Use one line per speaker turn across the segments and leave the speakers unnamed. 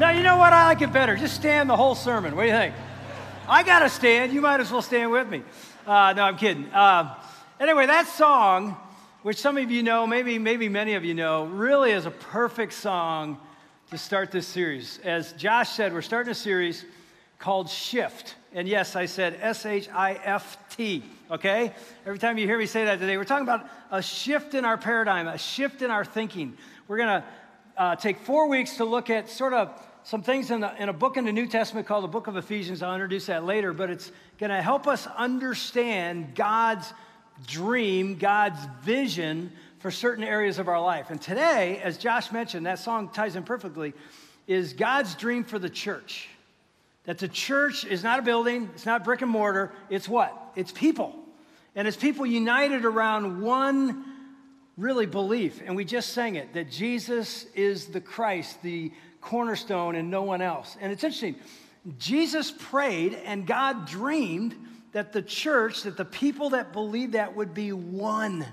Now, you know what? I like it better. Just stand the whole sermon. What do you think? I got to stand. You might as well stand with me. Uh, no, I'm kidding. Uh, anyway, that song, which some of you know, maybe, maybe many of you know, really is a perfect song to start this series. As Josh said, we're starting a series called Shift. And yes, I said S H I F T, okay? Every time you hear me say that today, we're talking about a shift in our paradigm, a shift in our thinking. We're going to uh, take four weeks to look at sort of some things in, the, in a book in the New Testament called the Book of Ephesians. I'll introduce that later, but it's going to help us understand God's dream, God's vision for certain areas of our life. And today, as Josh mentioned, that song ties in perfectly, is God's dream for the church. That the church is not a building, it's not brick and mortar, it's what? It's people. And it's people united around one really belief. And we just sang it that Jesus is the Christ, the cornerstone, and no one else. And it's interesting. Jesus prayed, and God dreamed that the church, that the people that believed that would be one,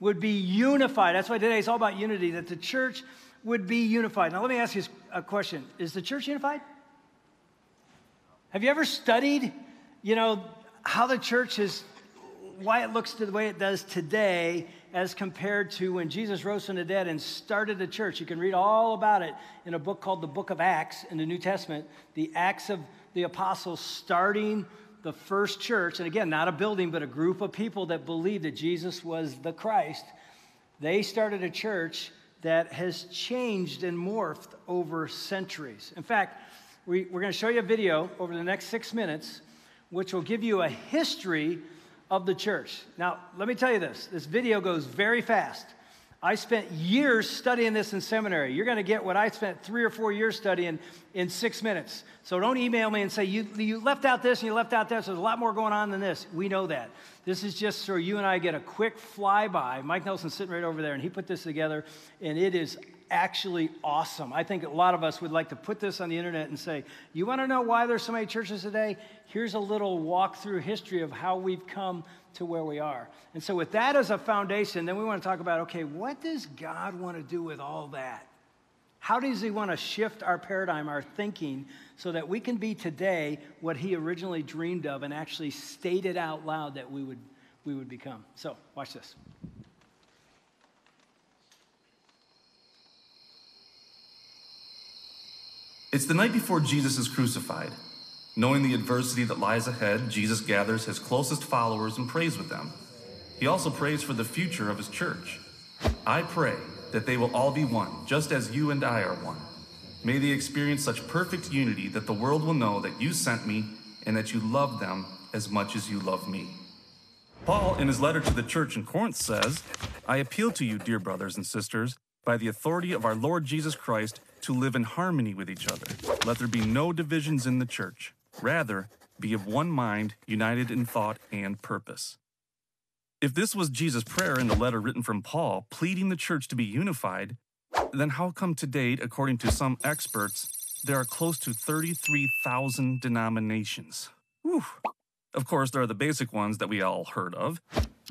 would be unified. That's why today it's all about unity, that the church would be unified. Now, let me ask you a question Is the church unified? Have you ever studied, you know, how the church is, why it looks the way it does today as compared to when Jesus rose from the dead and started the church? You can read all about it in a book called the Book of Acts in the New Testament, the Acts of the Apostles starting the first church. And again, not a building, but a group of people that believed that Jesus was the Christ. They started a church that has changed and morphed over centuries. In fact, we, we're going to show you a video over the next six minutes, which will give you a history of the church. Now, let me tell you this this video goes very fast. I spent years studying this in seminary. You're going to get what I spent three or four years studying in six minutes. So don't email me and say, you, you left out this and you left out this. There's a lot more going on than this. We know that. This is just so you and I get a quick flyby. Mike Nelson's sitting right over there, and he put this together, and it is actually awesome. I think a lot of us would like to put this on the internet and say, You want to know why there's so many churches today? Here's a little walk through history of how we've come to where we are. And so, with that as a foundation, then we want to talk about okay, what does God want to do with all that? How does He want to shift our paradigm, our thinking, so that we can be today what He originally dreamed of and actually stated out loud that we would, we would become? So, watch this.
It's the night before Jesus is crucified. Knowing the adversity that lies ahead, Jesus gathers his closest followers and prays with them. He also prays for the future of his church. I pray that they will all be one, just as you and I are one. May they experience such perfect unity that the world will know that you sent me and that you love them as much as you love me. Paul, in his letter to the church in Corinth, says, I appeal to you, dear brothers and sisters, by the authority of our Lord Jesus Christ, to live in harmony with each other. Let there be no divisions in the church. Rather, be of one mind, united in thought and purpose. If this was Jesus' prayer in the letter written from Paul, pleading the church to be unified, then how come to date, according to some experts, there are close to 33,000 denominations? Whew. Of course, there are the basic ones that we all heard of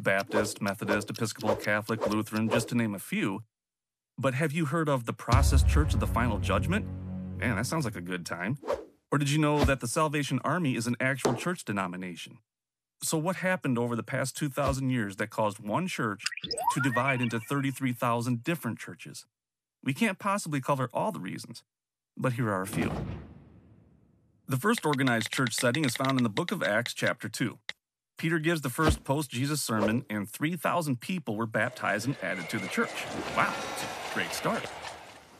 Baptist, Methodist, Episcopal, Catholic, Lutheran, just to name a few. But have you heard of the Process Church of the Final Judgment? Man, that sounds like a good time. Or did you know that the Salvation Army is an actual church denomination? So, what happened over the past 2,000 years that caused one church to divide into 33,000 different churches? We can't possibly cover all the reasons, but here are a few. The first organized church setting is found in the book of Acts, chapter 2. Peter gives the first post Jesus sermon, and 3,000 people were baptized and added to the church. Wow, great start.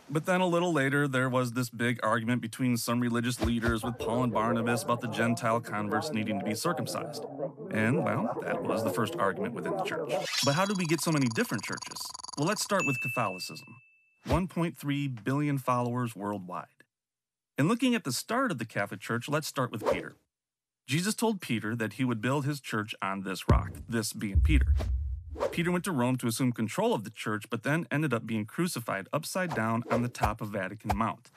But then a little later, there was this big argument between some religious leaders with Paul and Barnabas about the Gentile converts needing to be circumcised. And, well, that was the first argument within the church. But how did we get so many different churches? Well, let's start with Catholicism 1.3 billion followers worldwide. In looking at the start of the Catholic Church, let's start with Peter. Jesus told Peter that he would build his church on this rock, this being Peter. Peter went to Rome to assume control of the church, but then ended up being crucified upside down on the top of Vatican Mount.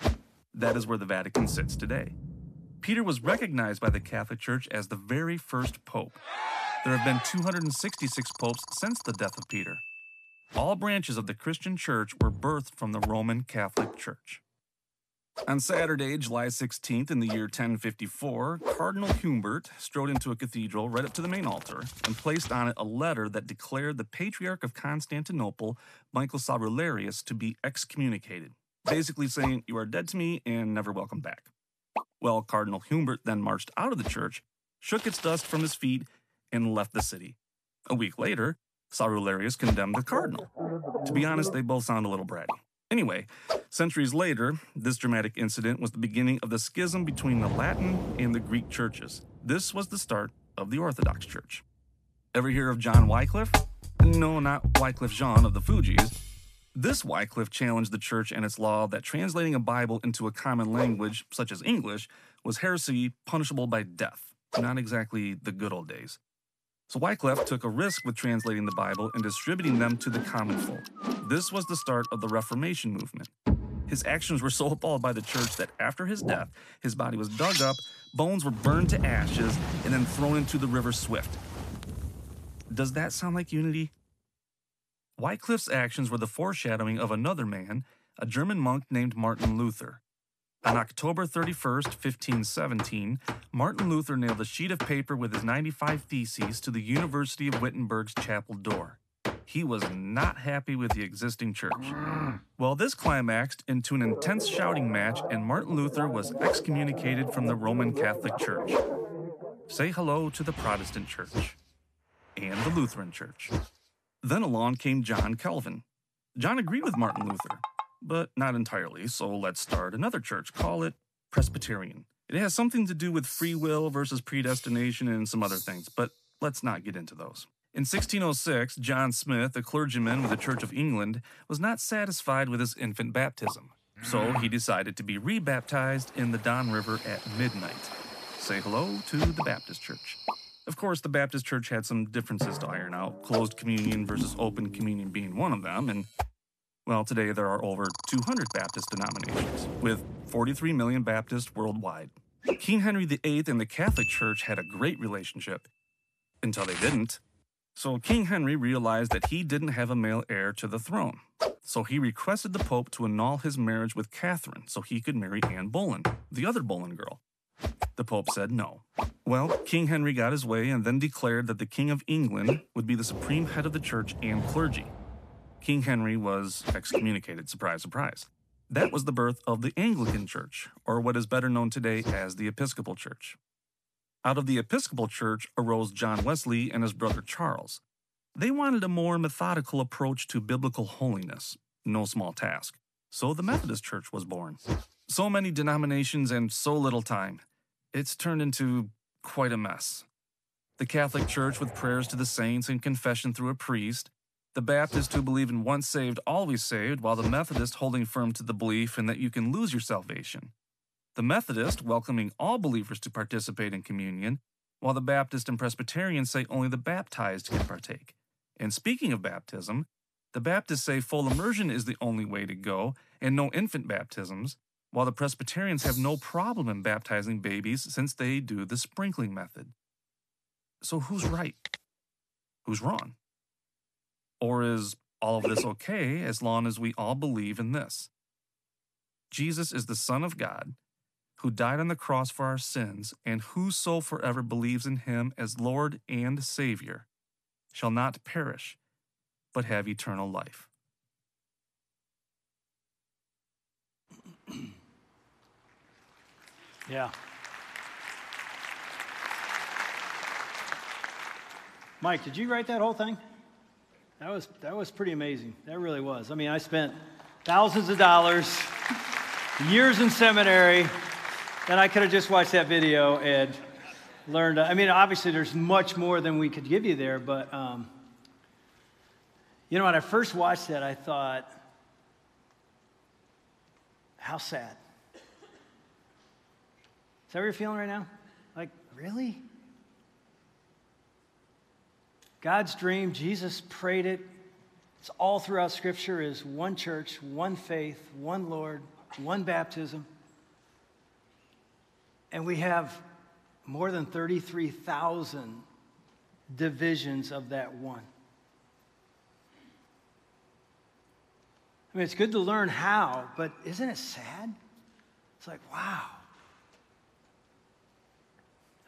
That is where the Vatican sits today. Peter was recognized by the Catholic Church as the very first pope. There have been 266 popes since the death of Peter. All branches of the Christian church were birthed from the Roman Catholic Church. On Saturday, July 16th, in the year 1054, Cardinal Humbert strode into a cathedral right up to the main altar and placed on it a letter that declared the Patriarch of Constantinople, Michael Cerularius, to be excommunicated, basically saying, You are dead to me and never welcome back. Well, Cardinal Humbert then marched out of the church, shook its dust from his feet, and left the city. A week later, Cerularius condemned the cardinal. To be honest, they both sound a little bratty. Anyway, centuries later, this dramatic incident was the beginning of the schism between the Latin and the Greek churches. This was the start of the Orthodox Church. Ever hear of John Wycliffe? No, not Wyclef Jean of the Fugees. This Wycliffe challenged the church and its law that translating a Bible into a common language, such as English, was heresy punishable by death. Not exactly the good old days. So Wycliffe took a risk with translating the Bible and distributing them to the common folk. This was the start of the Reformation movement. His actions were so appalled by the church that after his death, his body was dug up, bones were burned to ashes, and then thrown into the river Swift. Does that sound like unity? Wycliffe's actions were the foreshadowing of another man, a German monk named Martin Luther. On October 31, 1517, Martin Luther nailed a sheet of paper with his 95 Theses to the University of Wittenberg's chapel door. He was not happy with the existing church. Well, this climaxed into an intense shouting match, and Martin Luther was excommunicated from the Roman Catholic Church. Say hello to the Protestant Church and the Lutheran Church. Then along came John Calvin. John agreed with Martin Luther, but not entirely, so let's start another church. Call it Presbyterian. It has something to do with free will versus predestination and some other things, but let's not get into those. In 1606, John Smith, a clergyman with the Church of England, was not satisfied with his infant baptism, so he decided to be rebaptized in the Don River at midnight. Say hello to the Baptist Church. Of course, the Baptist Church had some differences to iron out, closed communion versus open communion being one of them, and well, today there are over 200 Baptist denominations, with 43 million Baptists worldwide. King Henry VIII and the Catholic Church had a great relationship until they didn't. So King Henry realized that he didn't have a male heir to the throne. So he requested the Pope to annul his marriage with Catherine so he could marry Anne Boleyn, the other Boleyn girl. The Pope said no. Well, King Henry got his way and then declared that the King of England would be the supreme head of the church and clergy. King Henry was excommunicated. Surprise, surprise. That was the birth of the Anglican Church, or what is better known today as the Episcopal Church. Out of the Episcopal Church arose John Wesley and his brother Charles. They wanted a more methodical approach to biblical holiness, no small task. So the Methodist Church was born. So many denominations and so little time. It's turned into quite a mess. The Catholic Church with prayers to the saints and confession through a priest, the Baptists who believe in once saved, always saved, while the Methodist holding firm to the belief in that you can lose your salvation. The Methodist welcoming all believers to participate in communion, while the Baptist and Presbyterian say only the baptized can partake. And speaking of baptism, the Baptists say full immersion is the only way to go and no infant baptisms, while the Presbyterians have no problem in baptizing babies since they do the sprinkling method. So who's right? Who's wrong? Or is all of this okay as long as we all believe in this? Jesus is the Son of God who died on the cross for our sins, and whoso forever believes in him as Lord and Savior shall not perish, but have eternal life.
Yeah. Mike, did you write that whole thing? That was, that was pretty amazing. That really was. I mean, I spent thousands of dollars, years in seminary, and I could have just watched that video and learned. I mean, obviously, there's much more than we could give you there, but um, you know, when I first watched that, I thought, how sad. Is that what you're feeling right now? Like, really? God's dream, Jesus prayed it. It's all throughout Scripture is one church, one faith, one Lord, one baptism. And we have more than 33,000 divisions of that one. I mean, it's good to learn how, but isn't it sad? It's like, wow.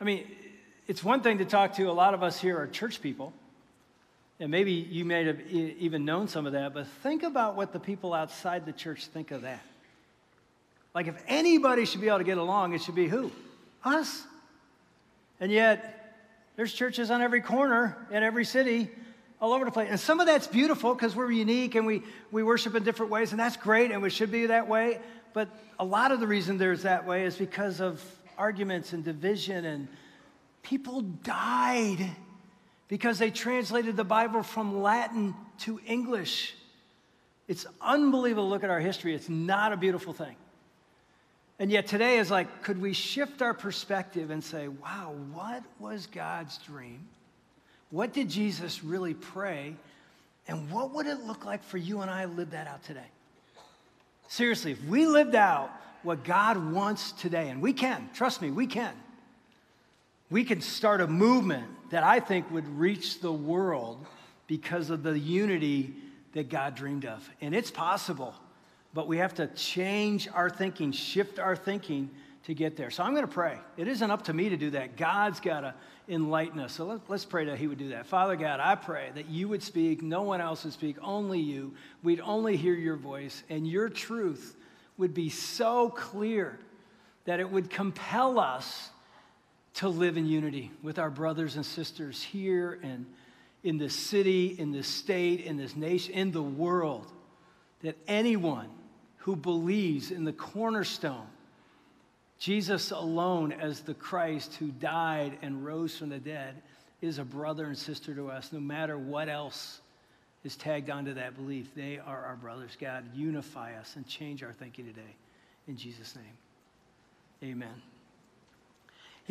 I mean, it's one thing to talk to a lot of us here are church people, and maybe you may have even known some of that, but think about what the people outside the church think of that. Like, if anybody should be able to get along, it should be who? Us. And yet, there's churches on every corner in every city all over the place. And some of that's beautiful because we're unique and we, we worship in different ways, and that's great, and we should be that way. But a lot of the reason there's that way is because of arguments and division, and people died because they translated the Bible from Latin to English. It's unbelievable look at our history. It's not a beautiful thing. And yet today is like, could we shift our perspective and say, wow, what was God's dream? What did Jesus really pray? And what would it look like for you and I to live that out today? Seriously, if we lived out what God wants today, and we can, trust me, we can, we can start a movement that I think would reach the world because of the unity that God dreamed of. And it's possible but we have to change our thinking, shift our thinking to get there. So I'm going to pray. It isn't up to me to do that. God's got to enlighten us. So let, us pray that He would do that. Father God, I pray that you would speak, no one else would speak, only you. We'd only hear your voice, and your truth would be so clear that it would compel us to live in unity with our brothers and sisters here and in this city, in this state, in this nation, in the world. That anyone who believes in the cornerstone, Jesus alone as the Christ who died and rose from the dead, is a brother and sister to us, no matter what else is tagged onto that belief. They are our brothers. God, unify us and change our thinking today. In Jesus' name, amen.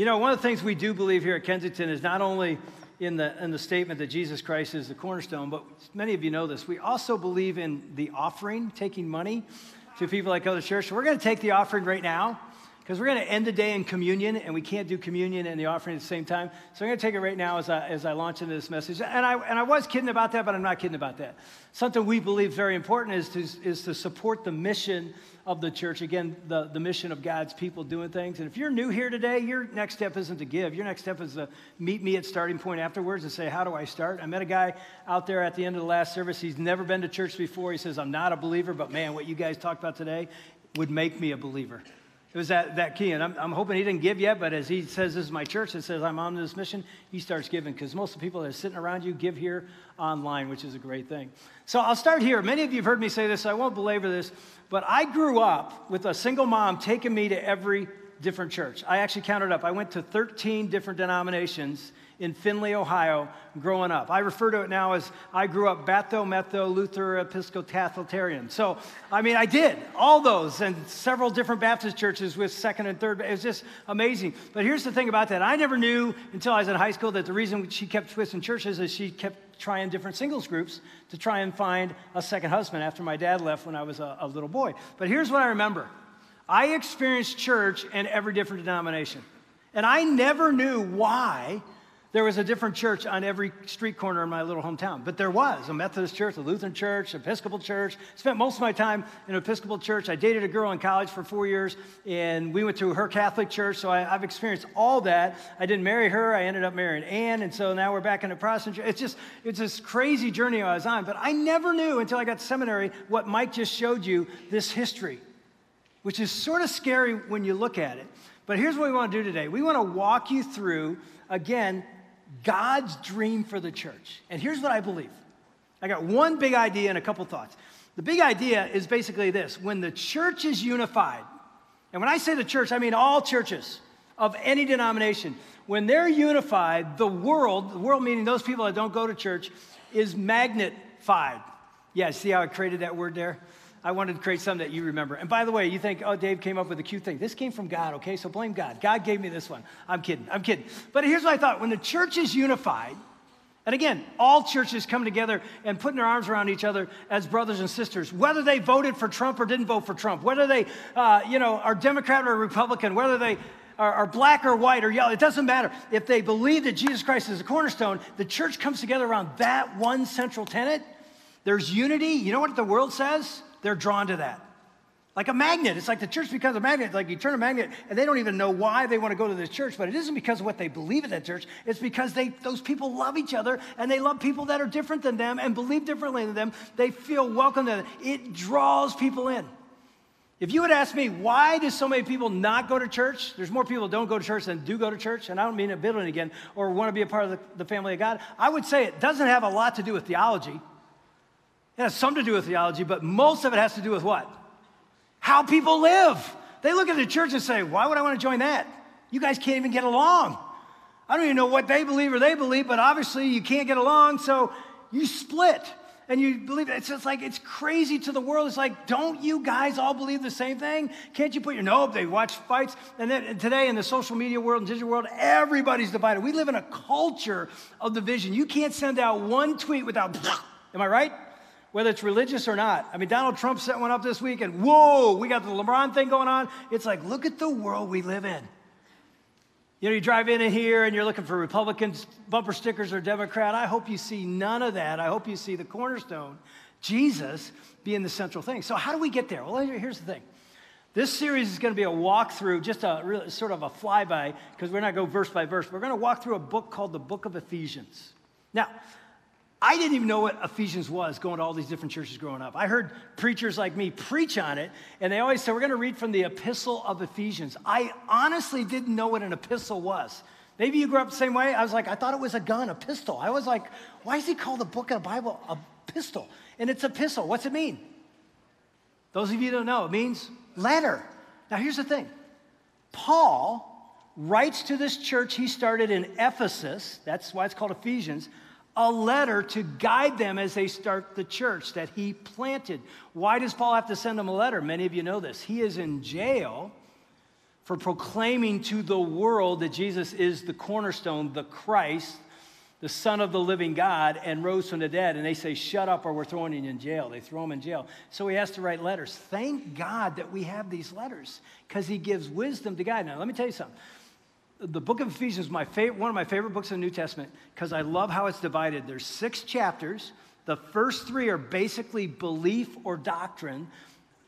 You know, one of the things we do believe here at Kensington is not only in the, in the statement that Jesus Christ is the cornerstone, but many of you know this. We also believe in the offering, taking money to people like other churches. So we're going to take the offering right now because we're going to end the day in communion, and we can't do communion and the offering at the same time. So I'm going to take it right now as I, as I launch into this message. And I, and I was kidding about that, but I'm not kidding about that. Something we believe very important is to, is to support the mission of the church. Again, the, the mission of God's people doing things. And if you're new here today, your next step isn't to give. Your next step is to meet me at starting point afterwards and say, How do I start? I met a guy out there at the end of the last service. He's never been to church before. He says, I'm not a believer, but man, what you guys talked about today would make me a believer. It was that, that key. And I'm, I'm hoping he didn't give yet, but as he says, This is my church, and says, I'm on this mission, he starts giving because most of the people that are sitting around you give here online, which is a great thing. So I'll start here. Many of you have heard me say this, so I won't belabor this, but I grew up with a single mom taking me to every different church. I actually counted up. I went to 13 different denominations in Findlay, Ohio, growing up. I refer to it now as I grew up Batho, Metho, Luther, Episcopalitarian. So, I mean, I did all those and several different Baptist churches with second and third. It was just amazing. But here's the thing about that I never knew until I was in high school that the reason she kept twisting churches is she kept trying different singles groups to try and find a second husband after my dad left when I was a, a little boy. But here's what I remember I experienced church in every different denomination. And I never knew why there was a different church on every street corner in my little hometown, but there was a Methodist church, a Lutheran church, Episcopal church. Spent most of my time in an Episcopal church. I dated a girl in college for four years, and we went to her Catholic church, so I, have experienced all that. I didn't marry her, I ended up marrying Ann, and so now we're back in a Protestant church. It's just, it's this crazy journey I was on, but I never knew until I got to seminary what Mike just showed you this history, which is sort of scary when you look at it. But here's what we want to do today we want to walk you through, again, God's dream for the church. And here's what I believe I got one big idea and a couple thoughts. The big idea is basically this when the church is unified, and when I say the church, I mean all churches of any denomination, when they're unified, the world, the world meaning those people that don't go to church, is magnified. Yeah, see how I created that word there? I wanted to create something that you remember. And by the way, you think, oh, Dave came up with a cute thing. This came from God, okay? So blame God. God gave me this one. I'm kidding. I'm kidding. But here's what I thought when the church is unified, and again, all churches come together and putting their arms around each other as brothers and sisters, whether they voted for Trump or didn't vote for Trump, whether they, uh, you know, are Democrat or Republican, whether they are, are black or white or yellow, it doesn't matter. If they believe that Jesus Christ is the cornerstone, the church comes together around that one central tenet. There's unity. You know what the world says? They're drawn to that. like a magnet. It's like the church becomes a magnet. It's like you turn a magnet, and they don't even know why they want to go to this church, but it isn't because of what they believe in that church. It's because they, those people love each other, and they love people that are different than them and believe differently than them. They feel welcome. To them. It draws people in. If you would ask me, why do so many people not go to church? There's more people don't go to church than do go to church, and I don't mean a bitterly again, or want to be a part of the, the family of God. I would say it doesn't have a lot to do with theology. It has some to do with theology, but most of it has to do with what? How people live. They look at the church and say, why would I want to join that? You guys can't even get along. I don't even know what they believe or they believe, but obviously you can't get along, so you split and you believe it. It's just like, it's crazy to the world. It's like, don't you guys all believe the same thing? Can't you put your, no, they watch fights. And then and today in the social media world and digital world, everybody's divided. We live in a culture of division. You can't send out one tweet without, am I right? Whether it's religious or not. I mean, Donald Trump set one up this week and whoa, we got the LeBron thing going on. It's like, look at the world we live in. You know, you drive in here and you're looking for Republicans, bumper stickers, or Democrat. I hope you see none of that. I hope you see the cornerstone, Jesus, being the central thing. So, how do we get there? Well, here's the thing. This series is going to be a walkthrough, just a really, sort of a flyby, because we're not going verse by verse. We're going to walk through a book called the Book of Ephesians. Now, I didn't even know what Ephesians was going to all these different churches growing up. I heard preachers like me preach on it, and they always said, We're going to read from the Epistle of Ephesians. I honestly didn't know what an epistle was. Maybe you grew up the same way. I was like, I thought it was a gun, a pistol. I was like, why is he called the book of the Bible a pistol? And it's a pistol. What's it mean? Those of you don't know, it means letter. Now, here's the thing Paul writes to this church he started in Ephesus, that's why it's called Ephesians a letter to guide them as they start the church that he planted. Why does Paul have to send them a letter? Many of you know this. He is in jail for proclaiming to the world that Jesus is the cornerstone, the Christ, the Son of the living God, and rose from the dead. And they say, Shut up, or we're throwing you in jail. They throw him in jail. So he has to write letters. Thank God that we have these letters because he gives wisdom to guide. Now, let me tell you something the book of Ephesians is my favorite, one of my favorite books in the New Testament because I love how it's divided. There's six chapters. The first three are basically belief or doctrine.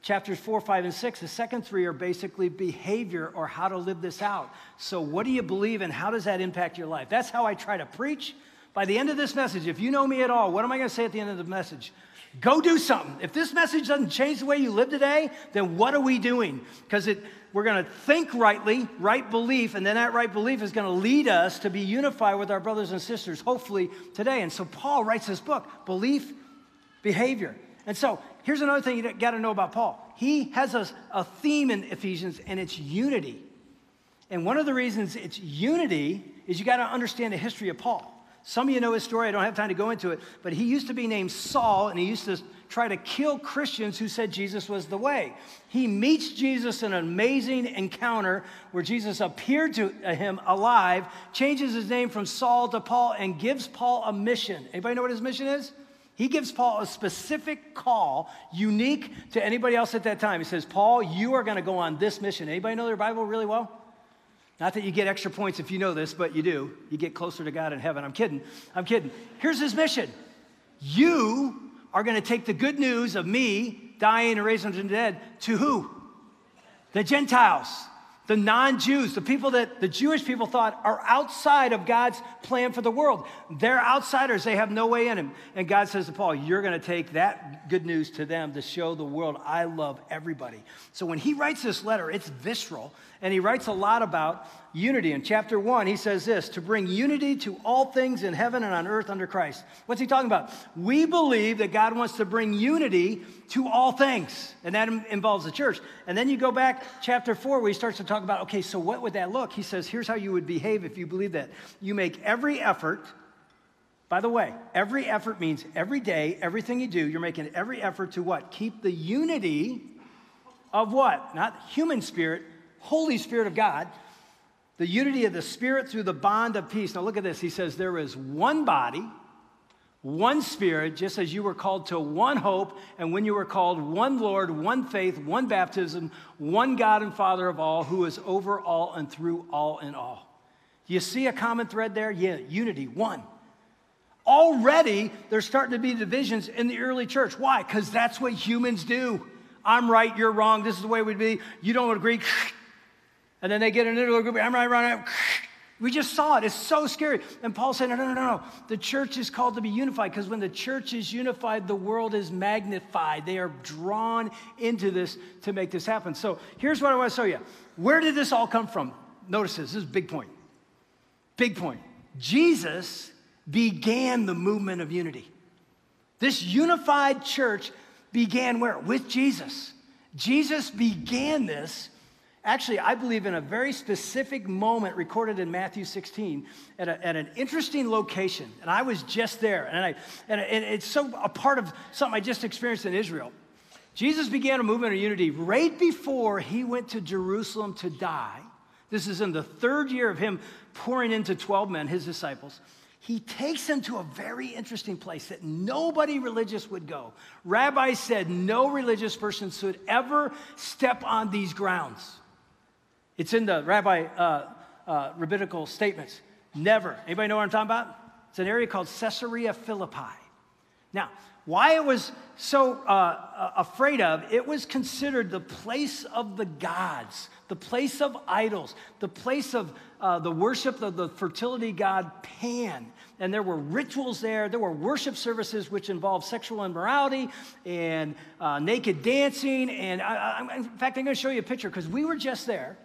Chapters four, five, and six. The second three are basically behavior or how to live this out. So, what do you believe and how does that impact your life? That's how I try to preach. By the end of this message, if you know me at all, what am I going to say at the end of the message? Go do something. If this message doesn't change the way you live today, then what are we doing? Because we're going to think rightly, right belief, and then that right belief is going to lead us to be unified with our brothers and sisters, hopefully today. And so Paul writes this book, Belief, Behavior. And so here's another thing you got to know about Paul. He has a, a theme in Ephesians, and it's unity. And one of the reasons it's unity is you got to understand the history of Paul. Some of you know his story. I don't have time to go into it, but he used to be named Saul, and he used to try to kill Christians who said Jesus was the way. He meets Jesus in an amazing encounter where Jesus appeared to him alive, changes his name from Saul to Paul, and gives Paul a mission. Anybody know what his mission is? He gives Paul a specific call, unique to anybody else at that time. He says, Paul, you are going to go on this mission. Anybody know their Bible really well? Not that you get extra points if you know this, but you do. You get closer to God in heaven. I'm kidding. I'm kidding. Here's his mission You are going to take the good news of me dying and raising from the dead to who? The Gentiles, the non Jews, the people that the Jewish people thought are outside of God's plan for the world. They're outsiders, they have no way in Him. And God says to Paul, You're going to take that good news to them to show the world I love everybody. So when he writes this letter, it's visceral, and he writes a lot about unity. In chapter one, he says this to bring unity to all things in heaven and on earth under Christ. What's he talking about? We believe that God wants to bring unity to all things, and that involves the church. And then you go back, chapter four, where he starts to talk about okay, so what would that look? He says, here's how you would behave if you believe that. You make every effort. By the way, every effort means every day, everything you do, you're making every effort to what? Keep the unity of what? Not human spirit, Holy Spirit of God the unity of the Spirit through the bond of peace. Now, look at this. He says, There is one body, one Spirit, just as you were called to one hope, and when you were called one Lord, one faith, one baptism, one God and Father of all, who is over all and through all and all. You see a common thread there? Yeah, unity, one. Already, there's starting to be divisions in the early church. Why? Because that's what humans do. I'm right, you're wrong, this is the way we'd be, you don't agree. And then they get into a group, I'm right, right, we just saw it. It's so scary. And Paul said, no, no, no, no. The church is called to be unified because when the church is unified, the world is magnified. They are drawn into this to make this happen. So here's what I want to show you. Where did this all come from? Notice this. This is a big point. Big point. Jesus began the movement of unity. This unified church began where? With Jesus. Jesus began this actually, I believe, in a very specific moment recorded in Matthew 16 at, a, at an interesting location. And I was just there. And, I, and it's so a part of something I just experienced in Israel. Jesus began a movement of unity right before he went to Jerusalem to die. This is in the third year of him pouring into 12 men, his disciples. He takes them to a very interesting place that nobody religious would go. Rabbis said no religious person should ever step on these grounds. It's in the rabbi uh, uh, rabbinical statements. Never. Anybody know what I'm talking about? It's an area called Caesarea Philippi. Now, why it was so uh, uh, afraid of, it was considered the place of the gods, the place of idols, the place of uh, the worship of the fertility god Pan. And there were rituals there, there were worship services which involved sexual immorality and uh, naked dancing. And I, I, in fact, I'm going to show you a picture because we were just there.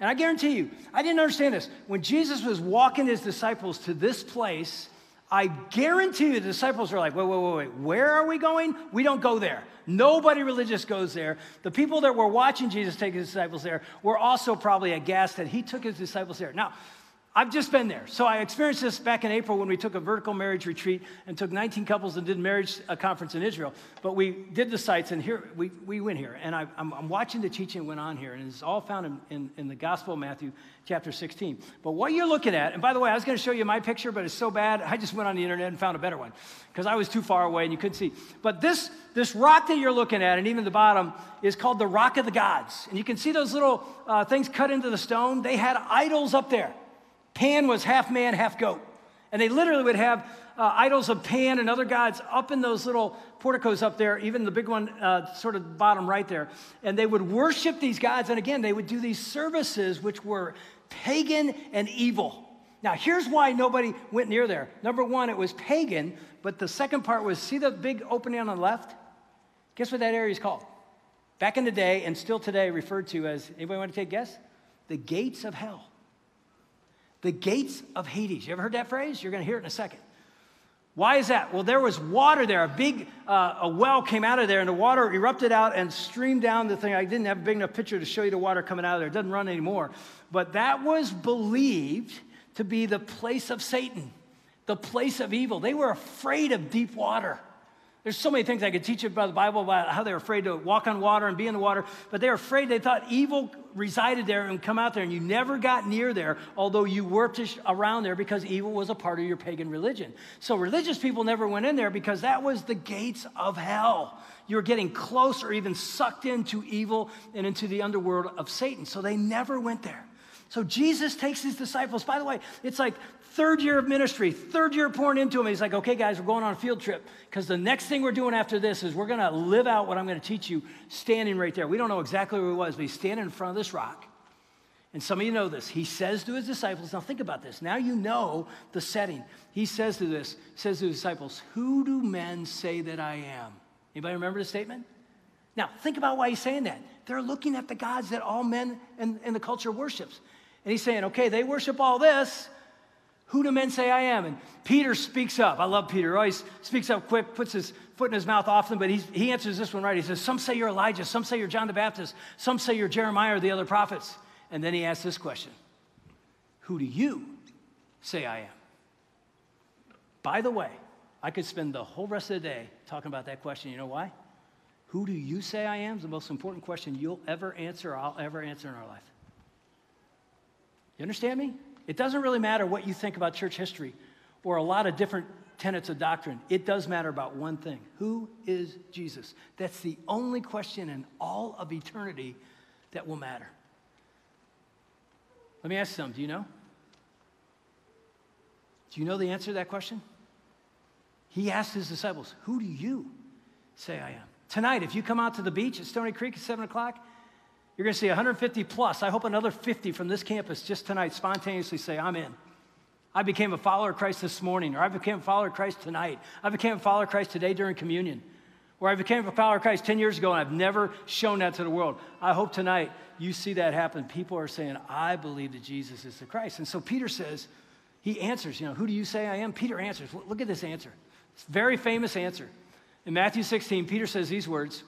And I guarantee you, I didn't understand this. When Jesus was walking his disciples to this place, I guarantee you the disciples are like, wait, wait, wait, wait, where are we going? We don't go there. Nobody religious goes there. The people that were watching Jesus take his disciples there were also probably aghast that he took his disciples there. Now, I've just been there. So I experienced this back in April when we took a vertical marriage retreat and took 19 couples and did marriage a conference in Israel. But we did the sites and here we, we went here. And I, am watching the teaching went on here. And it's all found in, in, in, the Gospel of Matthew, chapter 16. But what you're looking at, and by the way, I was going to show you my picture, but it's so bad, I just went on the internet and found a better one because I was too far away and you couldn't see. But this, this rock that you're looking at, and even the bottom, is called the Rock of the Gods. And you can see those little uh, things cut into the stone. They had idols up there. Pan was half man, half goat. And they literally would have uh, idols of Pan and other gods up in those little porticos up there, even the big one, uh, sort of bottom right there. And they would worship these gods. And again, they would do these services which were pagan and evil. Now, here's why nobody went near there. Number one, it was pagan, but the second part was see the big opening on the left? Guess what that area is called? Back in the day, and still today referred to as, anybody want to take a guess? The gates of hell. The gates of Hades. You ever heard that phrase? You're going to hear it in a second. Why is that? Well, there was water there. A big uh, a well came out of there, and the water erupted out and streamed down the thing. I didn't have a big enough picture to show you the water coming out of there. It doesn't run anymore. But that was believed to be the place of Satan, the place of evil. They were afraid of deep water. There's so many things I could teach you about the Bible about how they're afraid to walk on water and be in the water, but they're afraid they thought evil resided there and come out there, and you never got near there, although you worked around there because evil was a part of your pagan religion. So religious people never went in there because that was the gates of hell. You're getting close or even sucked into evil and into the underworld of Satan. So they never went there. So Jesus takes his disciples. By the way, it's like third year of ministry, third year pouring into him. He's like, okay, guys, we're going on a field trip because the next thing we're doing after this is we're going to live out what I'm going to teach you standing right there. We don't know exactly where he was, but he's standing in front of this rock. And some of you know this. He says to his disciples, now think about this. Now you know the setting. He says to this, says to his disciples, Who do men say that I am? Anybody remember the statement? Now, think about why he's saying that. They're looking at the gods that all men in, in the culture worships. And he's saying, okay, they worship all this. Who do men say I am? And Peter speaks up. I love Peter. Always speaks up quick, puts his foot in his mouth often, but he answers this one right. He says, Some say you're Elijah, some say you're John the Baptist, some say you're Jeremiah or the other prophets. And then he asks this question Who do you say I am? By the way, I could spend the whole rest of the day talking about that question. You know why? Who do you say I am is the most important question you'll ever answer or I'll ever answer in our life. You understand me? It doesn't really matter what you think about church history or a lot of different tenets of doctrine. It does matter about one thing Who is Jesus? That's the only question in all of eternity that will matter. Let me ask something. Do you know? Do you know the answer to that question? He asked his disciples, Who do you say I am? Tonight, if you come out to the beach at Stony Creek at 7 o'clock, you're going to see 150 plus. I hope another 50 from this campus just tonight spontaneously say, I'm in. I became a follower of Christ this morning, or I became a follower of Christ tonight. I became a follower of Christ today during communion, or I became a follower of Christ 10 years ago and I've never shown that to the world. I hope tonight you see that happen. People are saying, I believe that Jesus is the Christ. And so Peter says, he answers, you know, who do you say I am? Peter answers. Look at this answer. It's a very famous answer. In Matthew 16, Peter says these words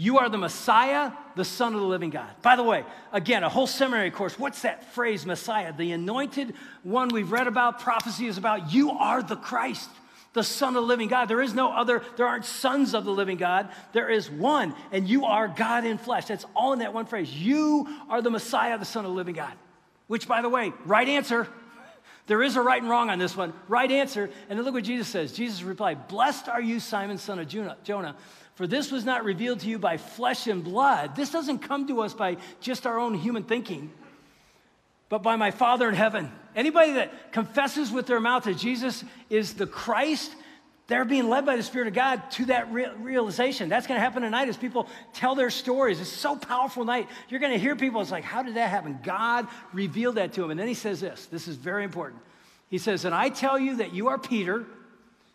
you are the Messiah, the Son of the living God. By the way, again, a whole seminary course. What's that phrase, Messiah? The anointed one we've read about, prophecy is about. You are the Christ, the Son of the living God. There is no other, there aren't sons of the living God. There is one, and you are God in flesh. That's all in that one phrase. You are the Messiah, the Son of the living God. Which, by the way, right answer. There is a right and wrong on this one. Right answer. And then look what Jesus says. Jesus replied, Blessed are you, Simon, son of Jonah. For this was not revealed to you by flesh and blood. This doesn't come to us by just our own human thinking, but by my Father in heaven. Anybody that confesses with their mouth that Jesus is the Christ, they're being led by the Spirit of God to that realization. That's going to happen tonight as people tell their stories. It's so powerful night. You're going to hear people, it's like, how did that happen? God revealed that to him. And then he says this this is very important. He says, And I tell you that you are Peter.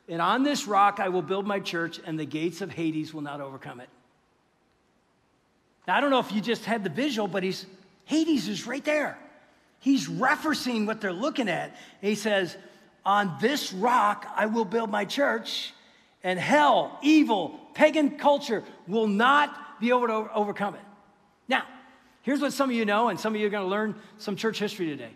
And on this rock I will build my church, and the gates of Hades will not overcome it. Now, I don't know if you just had the visual, but he's, Hades is right there. He's referencing what they're looking at. He says, On this rock I will build my church, and hell, evil, pagan culture will not be able to overcome it. Now, here's what some of you know, and some of you are going to learn some church history today.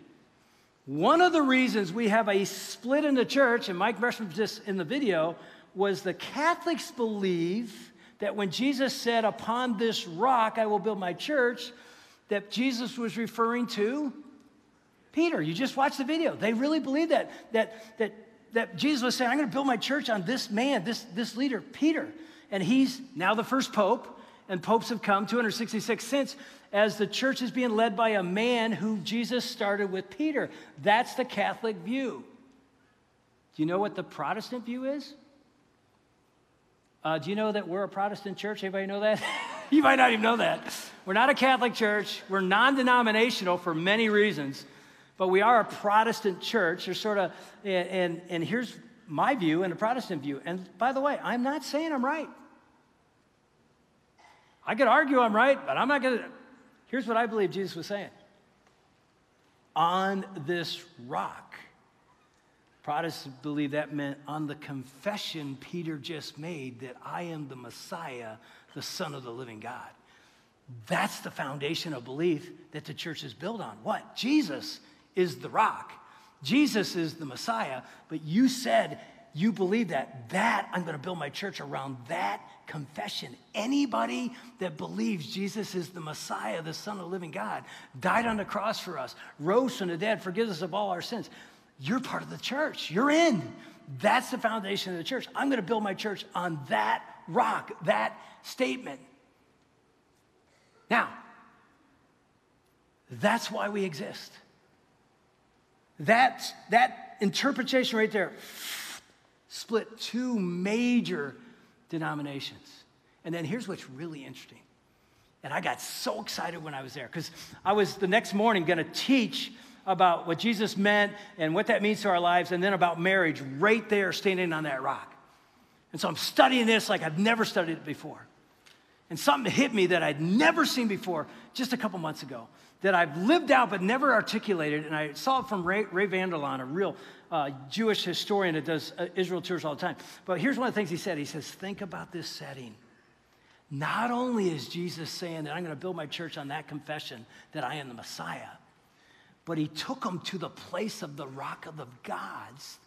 One of the reasons we have a split in the church, and Mike referenced this in the video, was the Catholics believe that when Jesus said, Upon this rock I will build my church, that Jesus was referring to Peter. You just watched the video. They really believe that, that, that, that Jesus was saying, I'm going to build my church on this man, this, this leader, Peter. And he's now the first pope, and popes have come 266 since as the church is being led by a man who Jesus started with Peter. That's the Catholic view. Do you know what the Protestant view is? Uh, do you know that we're a Protestant church? Anybody know that? you might not even know that. We're not a Catholic church. We're non denominational for many reasons, but we are a Protestant church. There's sort of, and, and, and here's my view and a Protestant view. And by the way, I'm not saying I'm right. I could argue I'm right, but I'm not going to. Here's what I believe Jesus was saying On this rock. Protestants believe that meant on the confession Peter just made that I am the Messiah, the Son of the living God. That's the foundation of belief that the church is built on. What? Jesus is the rock. Jesus is the Messiah, but you said you believe that. That, I'm going to build my church around that confession. Anybody that believes Jesus is the Messiah, the Son of the living God, died on the cross for us, rose from the dead, forgives us of all our sins, you're part of the church. You're in. That's the foundation of the church. I'm going to build my church on that rock, that statement. Now, that's why we exist. That, that interpretation right there split two major denominations. And then here's what's really interesting. And I got so excited when I was there because I was the next morning going to teach about what Jesus meant and what that means to our lives, and then about marriage right there standing on that rock. And so I'm studying this like I've never studied it before. And something hit me that I'd never seen before just a couple months ago that I've lived out but never articulated. And I saw it from Ray, Ray Vander Laan, a real uh, Jewish historian that does uh, Israel tours all the time. But here's one of the things he said He says, Think about this setting. Not only is Jesus saying that I'm going to build my church on that confession that I am the Messiah, but he took them to the place of the rock of the gods.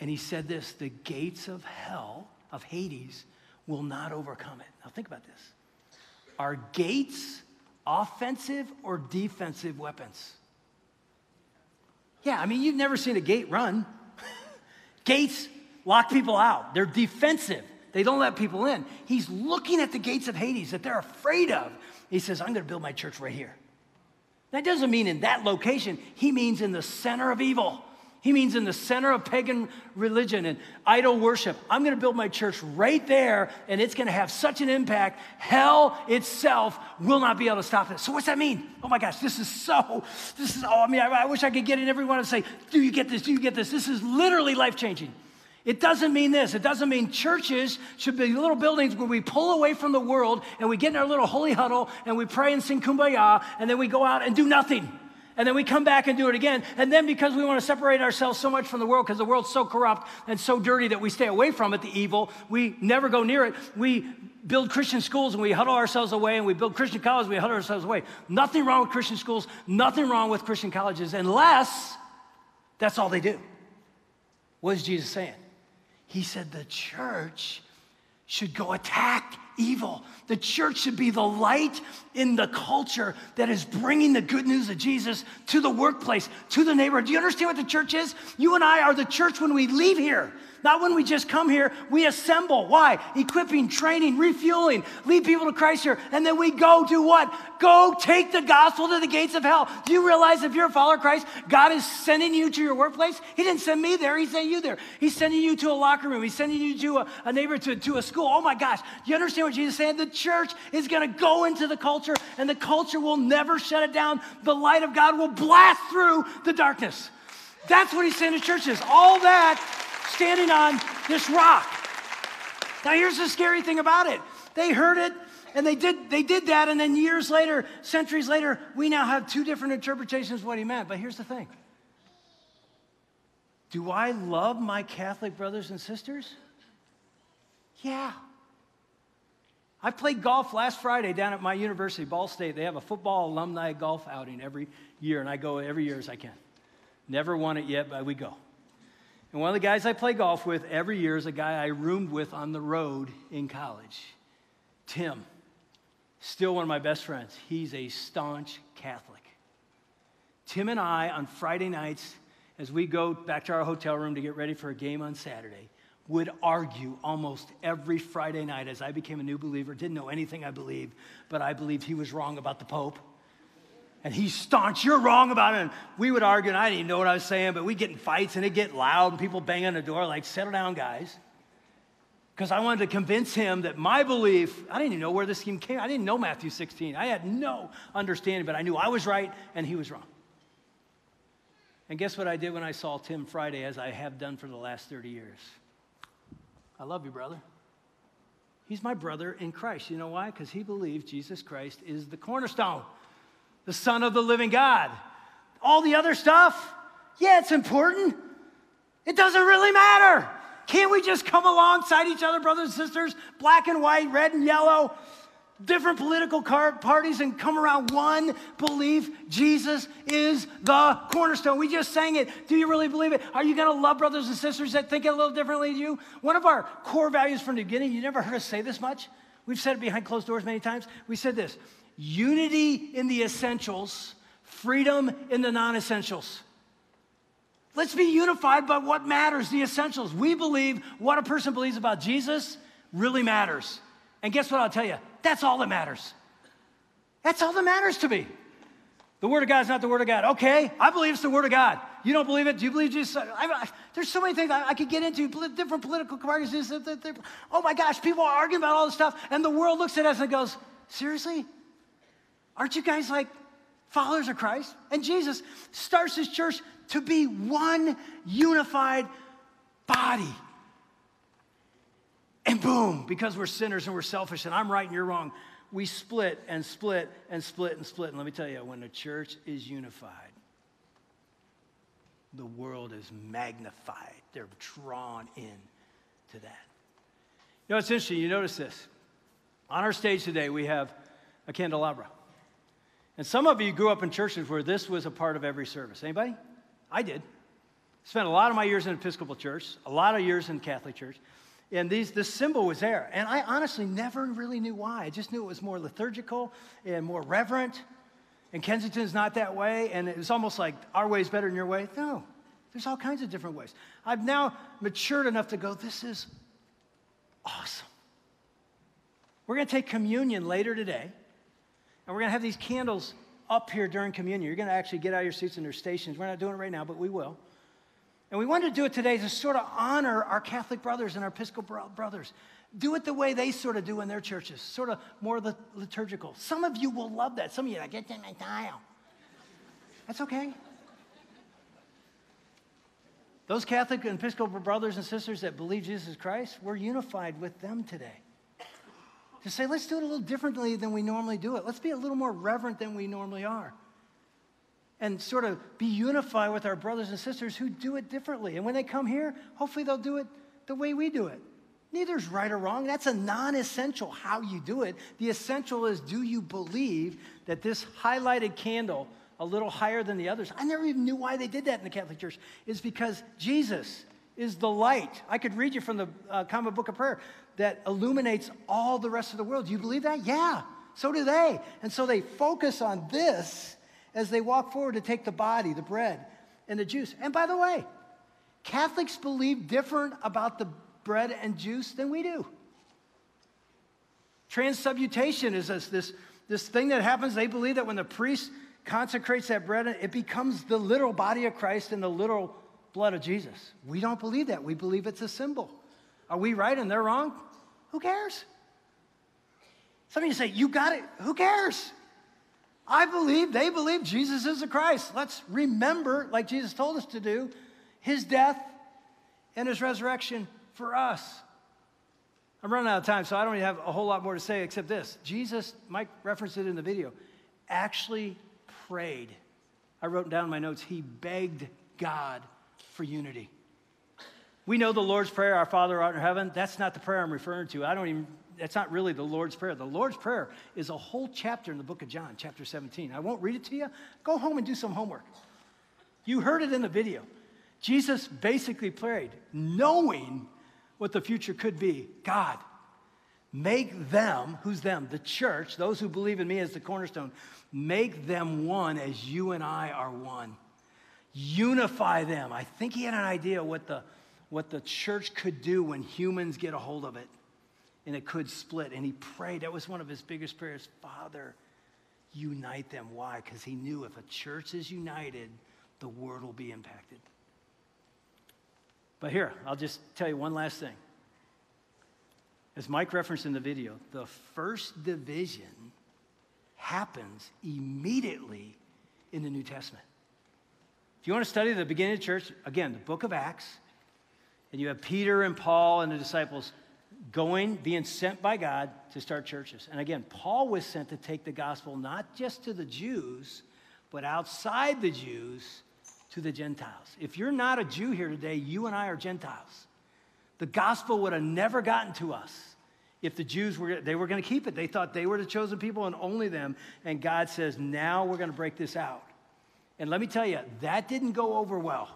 And he said this the gates of hell, of Hades, will not overcome it. Now think about this. Our gates offensive or defensive weapons? Yeah, I mean, you've never seen a gate run. gates lock people out, they're defensive. They don't let people in. He's looking at the gates of Hades that they're afraid of. He says, I'm going to build my church right here. That doesn't mean in that location, he means in the center of evil. He means in the center of pagan religion and idol worship. I'm going to build my church right there, and it's going to have such an impact. Hell itself will not be able to stop it. So, what's that mean? Oh my gosh, this is so, this is, oh, I mean, I, I wish I could get in everyone and say, Do you get this? Do you get this? This is literally life changing. It doesn't mean this. It doesn't mean churches should be little buildings where we pull away from the world and we get in our little holy huddle and we pray and sing kumbaya and then we go out and do nothing and then we come back and do it again. And then because we want to separate ourselves so much from the world, because the world's so corrupt and so dirty that we stay away from it, the evil, we never go near it. We build Christian schools and we huddle ourselves away, and we build Christian colleges, and we huddle ourselves away. Nothing wrong with Christian schools, nothing wrong with Christian colleges, unless that's all they do. What is Jesus saying? He said the church should go attack evil. The church should be the light in the culture that is bringing the good news of Jesus to the workplace, to the neighborhood. Do you understand what the church is? You and I are the church when we leave here. Not when we just come here, we assemble. Why? Equipping, training, refueling, lead people to Christ here. And then we go do what? Go take the gospel to the gates of hell. Do you realize if you're a follower of Christ, God is sending you to your workplace? He didn't send me there, He sent you there. He's sending you to a locker room, He's sending you to a, a neighbor, to, to a school. Oh my gosh. Do you understand what Jesus said? The church is going to go into the culture, and the culture will never shut it down. The light of God will blast through the darkness. That's what He's saying to churches. All that standing on this rock. Now, here's the scary thing about it they heard it and they did, they did that, and then years later, centuries later, we now have two different interpretations of what he meant. But here's the thing Do I love my Catholic brothers and sisters? Yeah. I played golf last Friday down at my university, Ball State. They have a football alumni golf outing every year, and I go every year as I can. Never won it yet, but we go. And one of the guys I play golf with every year is a guy I roomed with on the road in college, Tim. Still one of my best friends. He's a staunch Catholic. Tim and I, on Friday nights, as we go back to our hotel room to get ready for a game on Saturday, would argue almost every Friday night as I became a new believer. Didn't know anything I believed, but I believed he was wrong about the Pope and he's staunch, you're wrong about it. And we would argue, and I didn't even know what I was saying, but we'd get in fights and it'd get loud and people bang on the door, like, settle down, guys. Because I wanted to convince him that my belief, I didn't even know where this came. I didn't know Matthew 16. I had no understanding, but I knew I was right and he was wrong. And guess what I did when I saw Tim Friday, as I have done for the last 30 years? I love you, brother. He's my brother in Christ. You know why? Because he believes Jesus Christ is the cornerstone the Son of the living God. All the other stuff, yeah, it's important. It doesn't really matter. Can't we just come alongside each other, brothers and sisters, black and white, red and yellow, different political parties, and come around one belief Jesus is the cornerstone? We just sang it. Do you really believe it? Are you going to love brothers and sisters that think a little differently than you? One of our core values from the beginning, you never heard us say this much. We've said it behind closed doors many times. We said this unity in the essentials, freedom in the non essentials. Let's be unified by what matters, the essentials. We believe what a person believes about Jesus really matters. And guess what I'll tell you? That's all that matters. That's all that matters to me. The Word of God is not the Word of God. Okay, I believe it's the Word of God. You don't believe it? Do you believe Jesus? I, I, there's so many things I, I, could get into, different political parties. Oh my gosh, people are arguing about all this stuff, and the world looks at us and goes, Seriously? Aren't you guys like followers of Christ? And Jesus starts his church to be one unified body. And boom, because we're sinners and we're selfish and I'm right and you're wrong, we split and split and split and split. And let me tell you, when the church is unified, the world is magnified. They're drawn in to that. You know, it's interesting. You notice this. On our stage today, we have a candelabra. And some of you grew up in churches where this was a part of every service. Anybody? I did. Spent a lot of my years in Episcopal church, a lot of years in Catholic church. And these, this symbol was there. And I honestly never really knew why. I just knew it was more liturgical and more reverent. And Kensington's not that way. And it was almost like our way is better than your way. No, there's all kinds of different ways. I've now matured enough to go, this is awesome. We're going to take communion later today. And we're going to have these candles up here during communion. You're going to actually get out of your seats and their stations. We're not doing it right now, but we will. And we wanted to do it today to sort of honor our Catholic brothers and our Episcopal brothers. Do it the way they sort of do in their churches, sort of more the liturgical. Some of you will love that. Some of you are like, get in my dial. That's okay. Those Catholic and Episcopal brothers and sisters that believe Jesus Christ, we're unified with them today. To say, let's do it a little differently than we normally do it. Let's be a little more reverent than we normally are. And sort of be unified with our brothers and sisters who do it differently. And when they come here, hopefully they'll do it the way we do it. Neither's right or wrong. That's a non essential how you do it. The essential is do you believe that this highlighted candle a little higher than the others. I never even knew why they did that in the Catholic Church. Is because Jesus is the light. I could read you from the uh, Common Book of Prayer that illuminates all the rest of the world. Do you believe that? Yeah, so do they. And so they focus on this as they walk forward to take the body, the bread, and the juice. And by the way, Catholics believe different about the bread and juice than we do. Transubstantiation is this, this, this thing that happens. They believe that when the priest consecrates that bread, it becomes the literal body of Christ and the literal blood of Jesus. We don't believe that. We believe it's a symbol. Are we right and they're wrong? Who cares? Some of you say, You got it. Who cares? I believe, they believe Jesus is the Christ. Let's remember, like Jesus told us to do, his death and his resurrection for us. I'm running out of time, so I don't even have a whole lot more to say except this. Jesus, Mike referenced it in the video, actually prayed. I wrote down in my notes, he begged God for unity. We know the Lord's Prayer, our Father art in heaven. That's not the prayer I'm referring to. I don't even, that's not really the Lord's Prayer. The Lord's Prayer is a whole chapter in the book of John, chapter 17. I won't read it to you. Go home and do some homework. You heard it in the video. Jesus basically prayed, knowing what the future could be God, make them, who's them? The church, those who believe in me as the cornerstone, Make them one as you and I are one. Unify them. I think he had an idea what the, what the church could do when humans get a hold of it and it could split. And he prayed. That was one of his biggest prayers Father, unite them. Why? Because he knew if a church is united, the world will be impacted. But here, I'll just tell you one last thing. As Mike referenced in the video, the first division happens immediately in the New Testament. You want to study the beginning of the church, again, the book of Acts, and you have Peter and Paul and the disciples going, being sent by God to start churches. And again, Paul was sent to take the gospel not just to the Jews, but outside the Jews to the Gentiles. If you're not a Jew here today, you and I are Gentiles. The gospel would have never gotten to us if the Jews were, they were going to keep it. They thought they were the chosen people and only them. And God says, now we're going to break this out. And let me tell you, that didn't go over well.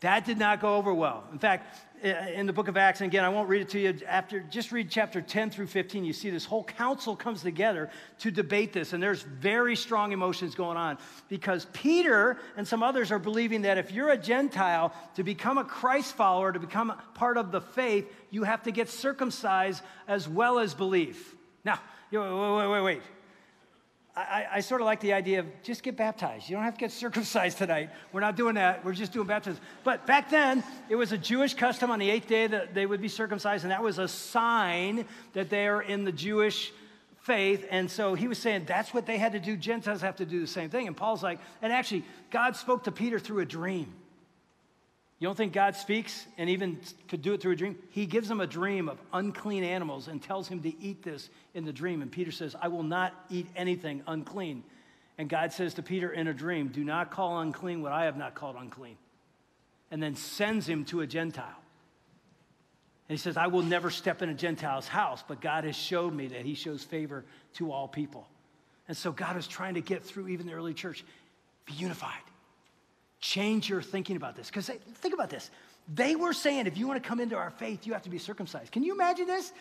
That did not go over well. In fact, in the book of Acts, and again, I won't read it to you after, just read chapter 10 through 15. You see this whole council comes together to debate this, and there's very strong emotions going on because Peter and some others are believing that if you're a Gentile, to become a Christ follower, to become part of the faith, you have to get circumcised as well as believe. Now, wait, wait, wait, wait. I, I, sort of like the idea of just get baptized. You don't have to get circumcised tonight. We're not doing that. We're just doing baptism. But back then, it was a Jewish custom on the eighth day that they would be circumcised, and that was a sign that they are in the Jewish faith. And so he was saying that's what they had to do. Gentiles have to do the same thing. And Paul's like, and actually, God spoke to Peter through a dream. You don't think God speaks and even could do it through a dream? He gives him a dream of unclean animals and tells him to eat this in the dream. And Peter says, I will not eat anything unclean. And God says to Peter in a dream, Do not call unclean what I have not called unclean. And then sends him to a Gentile. And he says, I will never step in a Gentile's house, but God has showed me that he shows favor to all people. And so God is trying to get through even the early church. Be unified. Change your thinking about this. Because think about this. They were saying if you want to come into our faith, you have to be circumcised. Can you imagine this?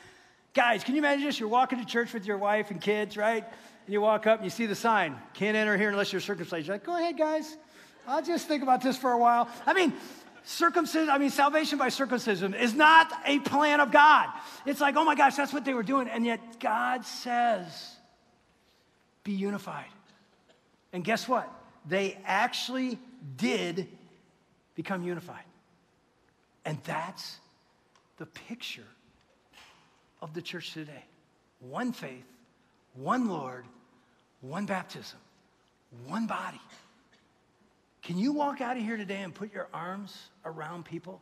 Guys, can you imagine this? You're walking to church with your wife and kids, right? And you walk up and you see the sign, can't enter here unless you're circumcised. You're like, go ahead, guys. I'll just think about this for a while. I mean, circumcision, I mean, salvation by circumcision is not a plan of God. It's like, oh my gosh, that's what they were doing. And yet God says, be unified. And guess what? They actually did become unified. And that's the picture of the church today one faith, one Lord, one baptism, one body. Can you walk out of here today and put your arms around people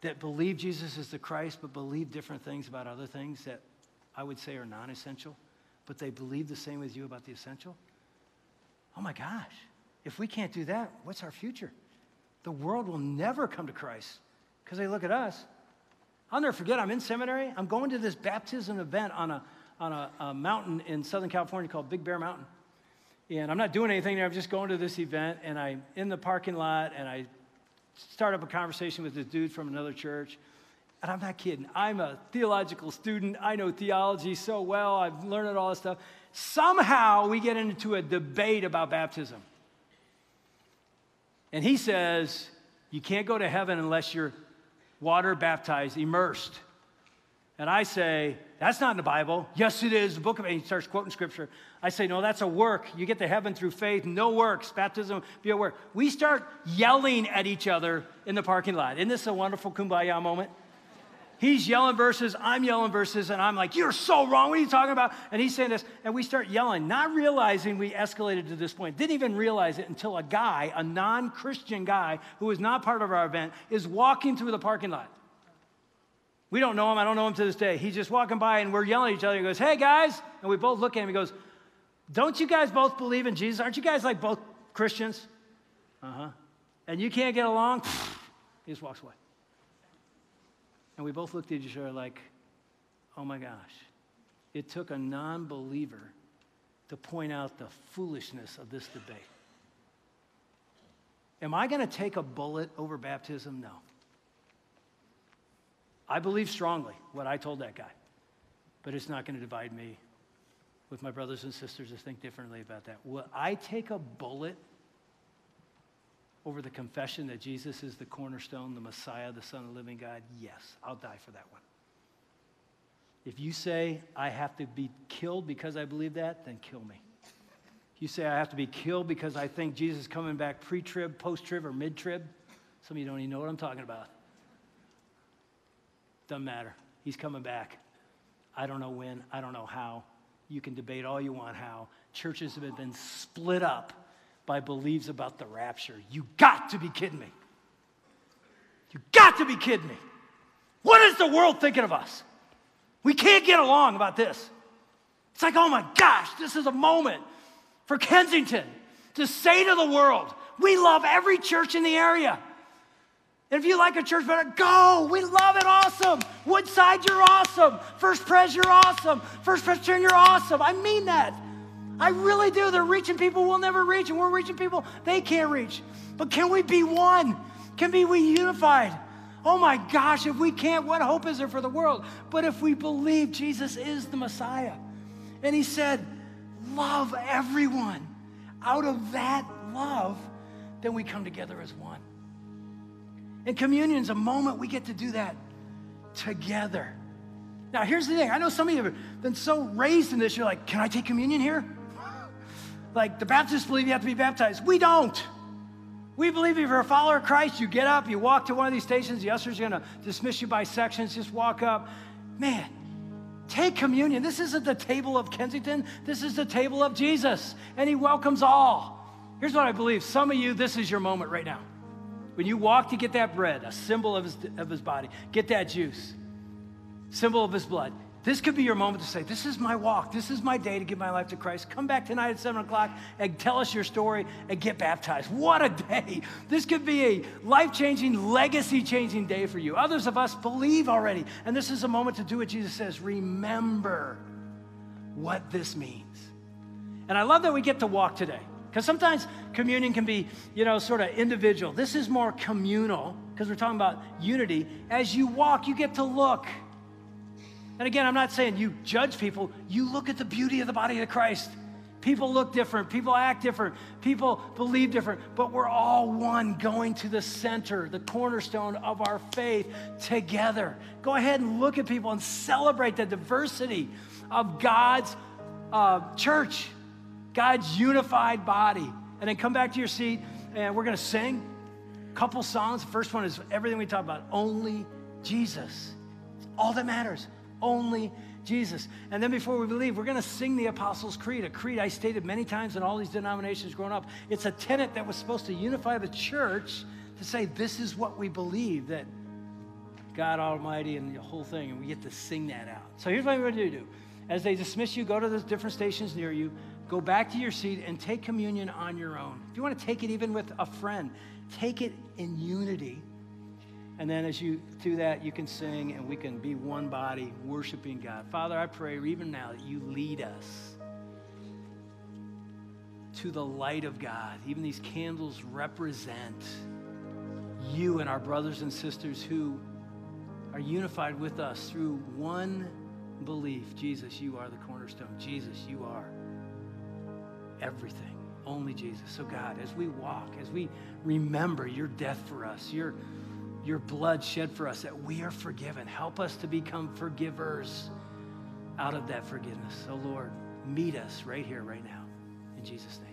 that believe Jesus is the Christ, but believe different things about other things that I would say are non essential, but they believe the same as you about the essential? Oh my gosh, if we can't do that, what's our future? The world will never come to Christ because they look at us I'll never forget, I'm in seminary. I'm going to this baptism event on a, on a, a mountain in Southern California called Big Bear Mountain. And I'm not doing anything there. I'm just going to this event, and I'm in the parking lot, and I start up a conversation with this dude from another church. And I'm not kidding. I'm a theological student. I know theology so well. I've learned all this stuff. Somehow we get into a debate about baptism. And he says, You can't go to heaven unless you're water baptized, immersed. And I say, that's not in the Bible. Yes, it is. The book of, and he starts quoting scripture. I say, no, that's a work. You get to heaven through faith, no works. Baptism, be a work. We start yelling at each other in the parking lot. Isn't this a wonderful kumbaya moment? He's yelling verses, I'm yelling verses, and I'm like, You're so wrong. What are you talking about? And he's saying this, and we start yelling, not realizing we escalated to this point. Didn't even realize it until a guy, a non Christian guy who is not part of our event, is walking through the parking lot. We don't know him. I don't know him to this day. He's just walking by, and we're yelling at each other. He goes, Hey, guys. And we both look at him. He goes, Don't you guys both believe in Jesus? Aren't you guys like both Christians? Uh huh. And you can't get along? he just walks away. And we both looked at each other like, oh my gosh. It took a non believer to point out the foolishness of this debate. Am I going to take a bullet over baptism? No. I believe strongly what I told that guy, but it's not going to divide me with my brothers and sisters to think differently about that. Will I take a bullet over the confession that Jesus is the cornerstone, the Messiah, the Son of the living God? Yes, I'll die for that one. If you say, I have to be killed because I believe that, then kill me. If you say, I have to be killed because I think Jesus is coming back pre trib, post trib, or mid trib, some of you don't even know what I'm talking about. Doesn't matter. He's coming back. I don't know when, I don't know how. You can debate all you want how. Churches have been split up by beliefs about the rapture. You got to be kidding me. You got to be kidding me. What is the world thinking of us? We can't get along about this. It's like, oh my gosh, this is a moment for Kensington to say to the world, we love every church in the area. And if you like a church better, go. We love it. Awesome. Woodside, you're awesome. First Pres, you're awesome. First Presbyterian, you're awesome. I mean that. I really do. They're reaching people we'll never reach, and we're reaching people they can't reach. But can we be one? Can be we unified? Oh my gosh, if we can't, what hope is there for the world? But if we believe Jesus is the Messiah, and He said, love everyone, out of that love, then we come together as one. And communion is a moment we get to do that together. Now, here's the thing I know some of you have been so raised in this, you're like, can I take communion here? Like the Baptists believe you have to be baptized. We don't. We believe if you're a follower of Christ, you get up, you walk to one of these stations, the usher's gonna dismiss you by sections, just walk up. Man, take communion. This isn't the table of Kensington, this is the table of Jesus, and He welcomes all. Here's what I believe some of you, this is your moment right now. When you walk to get that bread, a symbol of his, of his body, get that juice, symbol of his blood. This could be your moment to say, This is my walk. This is my day to give my life to Christ. Come back tonight at 7 o'clock and tell us your story and get baptized. What a day. This could be a life changing, legacy changing day for you. Others of us believe already. And this is a moment to do what Jesus says remember what this means. And I love that we get to walk today. Because sometimes communion can be, you know, sort of individual. This is more communal because we're talking about unity. As you walk, you get to look. And again, I'm not saying you judge people, you look at the beauty of the body of Christ. People look different, people act different, people believe different, but we're all one going to the center, the cornerstone of our faith together. Go ahead and look at people and celebrate the diversity of God's uh, church, God's unified body. And then come back to your seat and we're going to sing. A couple songs. The first one is everything we talk about only Jesus. It's all that matters. Only Jesus. And then before we leave, we're going to sing the Apostles' Creed, a creed I stated many times in all these denominations growing up. It's a tenet that was supposed to unify the church to say, this is what we believe that God Almighty and the whole thing, and we get to sing that out. So here's what I'm going to do. As they dismiss you, go to the different stations near you, go back to your seat, and take communion on your own. If you want to take it even with a friend, take it in unity. And then as you do that, you can sing and we can be one body worshiping God. Father, I pray even now that you lead us to the light of God. Even these candles represent you and our brothers and sisters who are unified with us through one belief. Jesus, you are the cornerstone. Jesus, you are everything. Only Jesus. So, God, as we walk, as we remember your death for us, your, your blood shed for us, that we are forgiven, help us to become forgivers out of that forgiveness. So, Lord, meet us right here, right now. In Jesus' name.